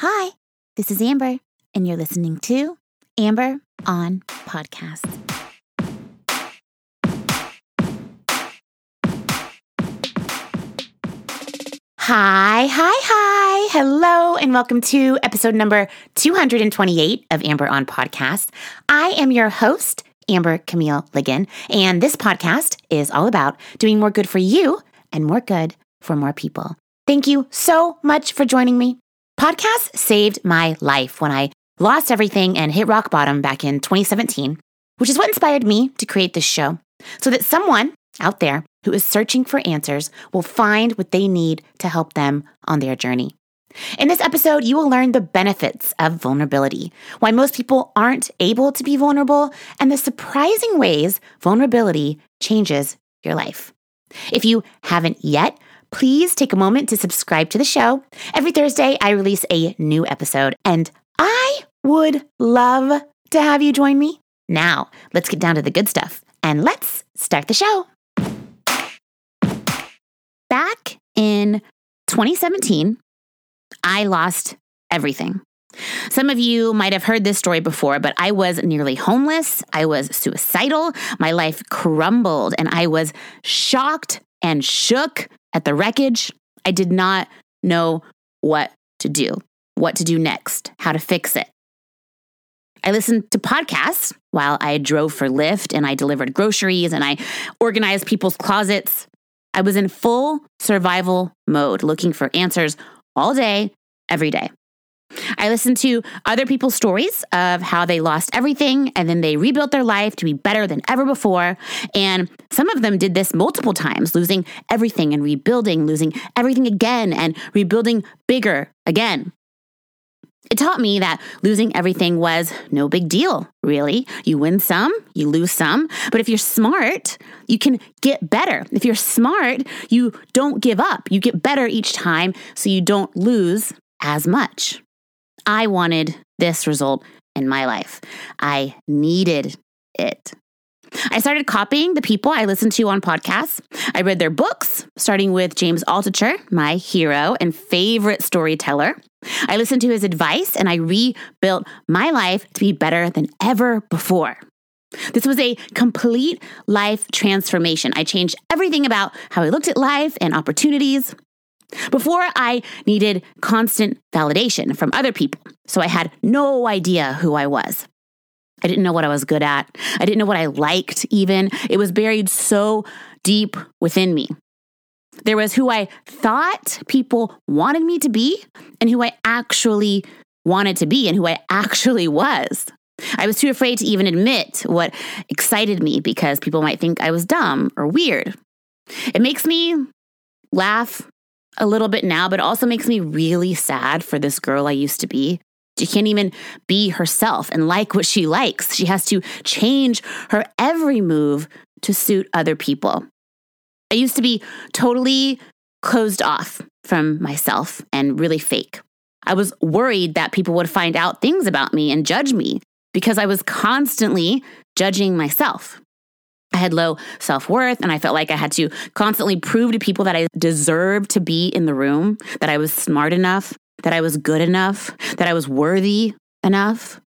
Hi, this is Amber, and you're listening to Amber on Podcast. Hi, hi, hi. Hello, and welcome to episode number 228 of Amber on Podcast. I am your host, Amber Camille Ligon, and this podcast is all about doing more good for you and more good for more people. Thank you so much for joining me. Podcasts saved my life when I lost everything and hit rock bottom back in 2017, which is what inspired me to create this show so that someone out there who is searching for answers will find what they need to help them on their journey. In this episode, you will learn the benefits of vulnerability, why most people aren't able to be vulnerable, and the surprising ways vulnerability changes your life. If you haven't yet, please take a moment to subscribe to the show. Every Thursday, I release a new episode, and I would love to have you join me. Now, let's get down to the good stuff and let's start the show. Back in 2017, I lost everything. Some of you might have heard this story before, but I was nearly homeless. I was suicidal. My life crumbled, and I was shocked and shook at the wreckage. I did not know what to do, what to do next, how to fix it. I listened to podcasts while I drove for Lyft and I delivered groceries and I organized people's closets. I was in full survival mode, looking for answers all day, every day. I listened to other people's stories of how they lost everything and then they rebuilt their life to be better than ever before. And some of them did this multiple times, losing everything and rebuilding, losing everything again and rebuilding bigger again. It taught me that losing everything was no big deal, really. You win some, you lose some. But if you're smart, you can get better. If you're smart, you don't give up. You get better each time so you don't lose as much. I wanted this result in my life. I needed it. I started copying the people I listened to on podcasts. I read their books, starting with James Altucher, my hero and favorite storyteller. I listened to his advice and I rebuilt my life to be better than ever before. This was a complete life transformation. I changed everything about how I looked at life and opportunities. Before, I needed constant validation from other people, so I had no idea who I was. I didn't know what I was good at. I didn't know what I liked, even. It was buried so deep within me. There was who I thought people wanted me to be and who I actually wanted to be and who I actually was. I was too afraid to even admit what excited me because people might think I was dumb or weird. It makes me laugh a little bit now, but also makes me really sad for this girl I used to be. She can't even be herself and like what she likes. She has to change her every move to suit other people. I used to be totally closed off from myself and really fake. I was worried that people would find out things about me and judge me because I was constantly judging myself. I had low self worth and I felt like I had to constantly prove to people that I deserved to be in the room, that I was smart enough, that I was good enough, that I was worthy enough.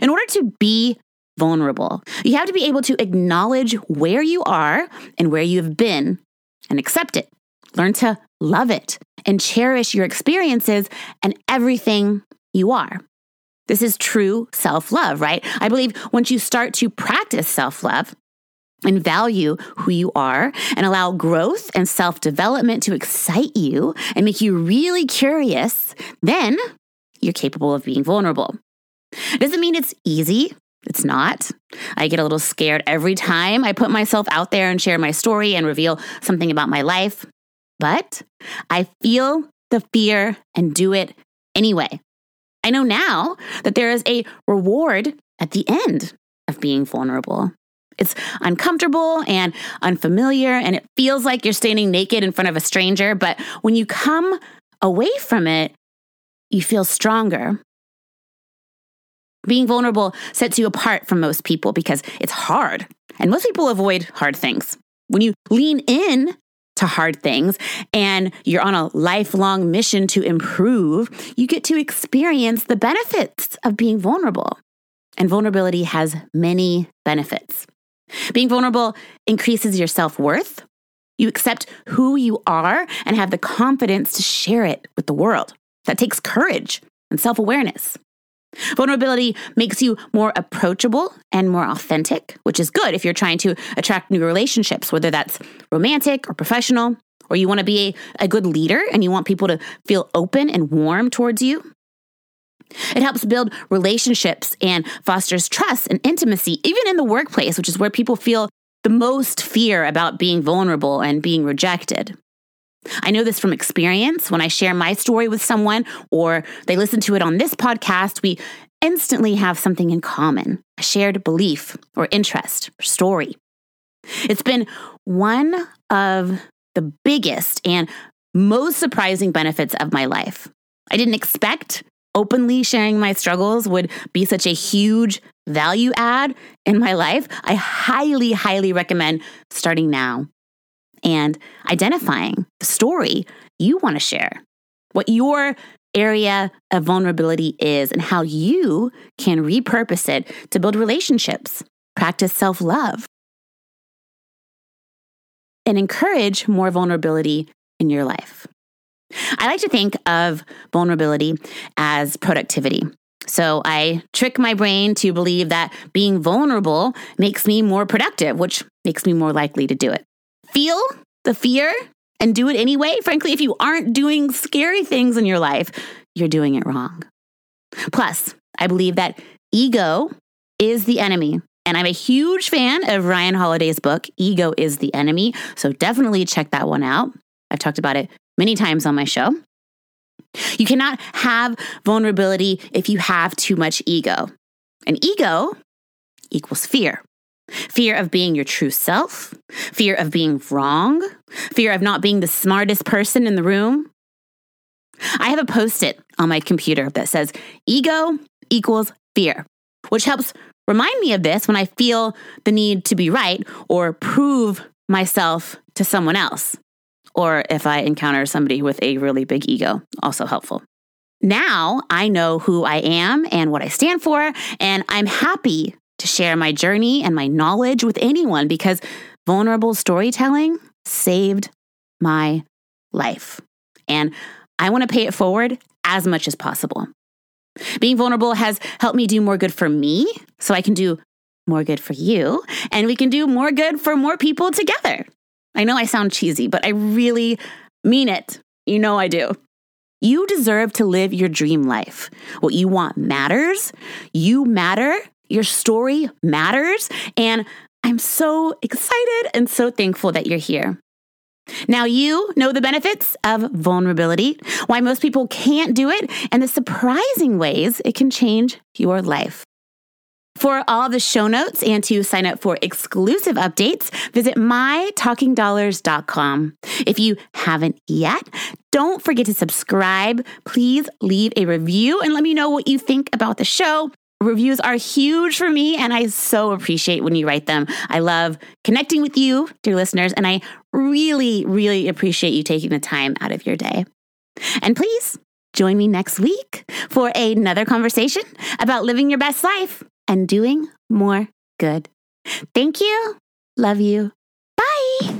In order to be vulnerable, you have to be able to acknowledge where you are and where you have been and accept it. Learn to love it and cherish your experiences and everything you are. This is true self love, right? I believe once you start to practice self love, and value who you are and allow growth and self development to excite you and make you really curious, then you're capable of being vulnerable. Doesn't mean it's easy. It's not. I get a little scared every time I put myself out there and share my story and reveal something about my life. But I feel the fear and do it anyway. I know now that there is a reward at the end of being vulnerable. It's uncomfortable and unfamiliar, and it feels like you're standing naked in front of a stranger. But when you come away from it, you feel stronger. Being vulnerable sets you apart from most people because it's hard, and most people avoid hard things. When you lean in to hard things and you're on a lifelong mission to improve, you get to experience the benefits of being vulnerable. And vulnerability has many benefits. Being vulnerable increases your self worth. You accept who you are and have the confidence to share it with the world. That takes courage and self awareness. Vulnerability makes you more approachable and more authentic, which is good if you're trying to attract new relationships, whether that's romantic or professional, or you want to be a, a good leader and you want people to feel open and warm towards you. It helps build relationships and fosters trust and intimacy, even in the workplace, which is where people feel the most fear about being vulnerable and being rejected. I know this from experience. When I share my story with someone or they listen to it on this podcast, we instantly have something in common a shared belief or interest or story. It's been one of the biggest and most surprising benefits of my life. I didn't expect openly sharing my struggles would be such a huge value add in my life. I highly, highly recommend starting now and identifying the story you want to share, what your area of vulnerability is, and how you can repurpose it to build relationships, practice self love, and encourage more vulnerability in your life. I like to think of vulnerability as productivity. So I trick my brain to believe that being vulnerable makes me more productive, which makes me more likely to do it feel the fear and do it anyway. Frankly, if you aren't doing scary things in your life, you're doing it wrong. Plus, I believe that ego is the enemy. And I'm a huge fan of Ryan Holiday's book, Ego is the Enemy. So definitely check that one out. I've talked about it many times on my show. You cannot have vulnerability if you have too much ego. And ego equals fear. Fear of being your true self, fear of being wrong, fear of not being the smartest person in the room. I have a post it on my computer that says ego equals fear, which helps remind me of this when I feel the need to be right or prove myself to someone else, or if I encounter somebody with a really big ego, also helpful. Now I know who I am and what I stand for, and I'm happy to share my journey and my knowledge with anyone because vulnerable storytelling saved my life. And I want to pay it forward as much as possible. Being vulnerable has helped me do more good for me so I can do more good for you and we can do more good for more people together. I know I sound cheesy, but I really mean it. You know I do. You deserve to live your dream life. What you want matters. You matter. Your story matters. And I'm so excited and so thankful that you're here. Now, you know the benefits of vulnerability, why most people can't do it, and the surprising ways it can change your life. For all the show notes and to sign up for exclusive updates, visit mytalkingdollars.com. If you haven't yet, don't forget to subscribe. Please leave a review and let me know what you think about the show. Reviews are huge for me, and I so appreciate when you write them. I love connecting with you, dear listeners, and I really, really appreciate you taking the time out of your day. And please join me next week for another conversation about living your best life and doing more good. Thank you. Love you. Bye.